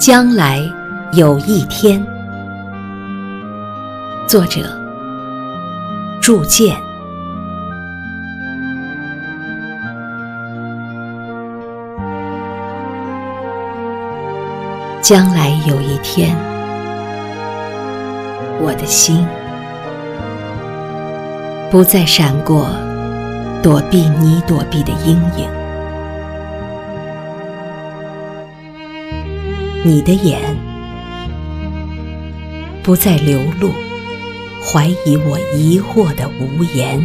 将来有一天，作者铸剑。将来有一天，我的心不再闪过躲避你躲避的阴影。你的眼不再流露怀疑我疑惑的无言。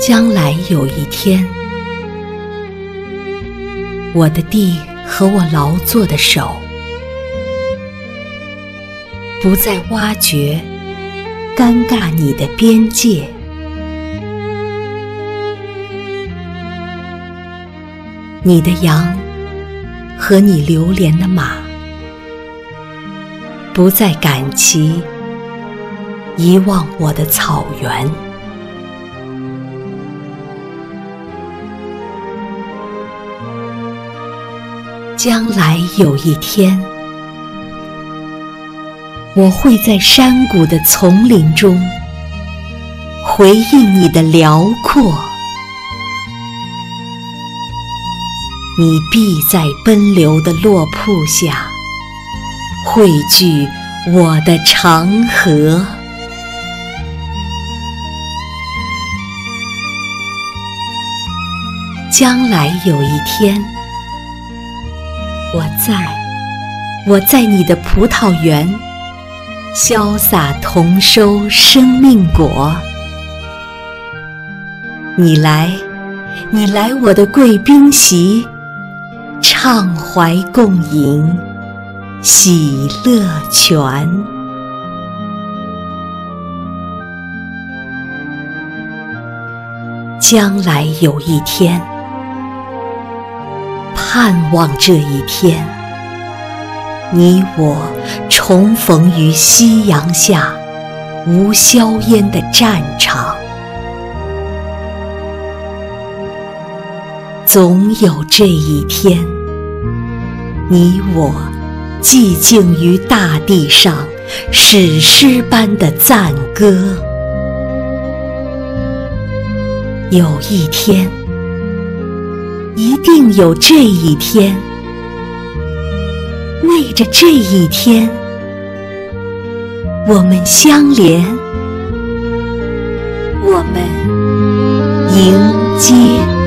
将来有一天，我的地和我劳作的手不再挖掘尴尬你的边界。你的羊和你流连的马，不再赶骑遗忘我的草原。将来有一天，我会在山谷的丛林中回忆你的辽阔。你必在奔流的落瀑下汇聚我的长河。将来有一天，我在，我在你的葡萄园潇洒同收生命果。你来，你来我的贵宾席。畅怀共饮，喜乐泉。将来有一天，盼望这一天，你我重逢于夕阳下无硝烟的战场。总有这一天。你我寂静于大地上，史诗般的赞歌。有一天，一定有这一天，为着这一天，我们相连，我们迎接。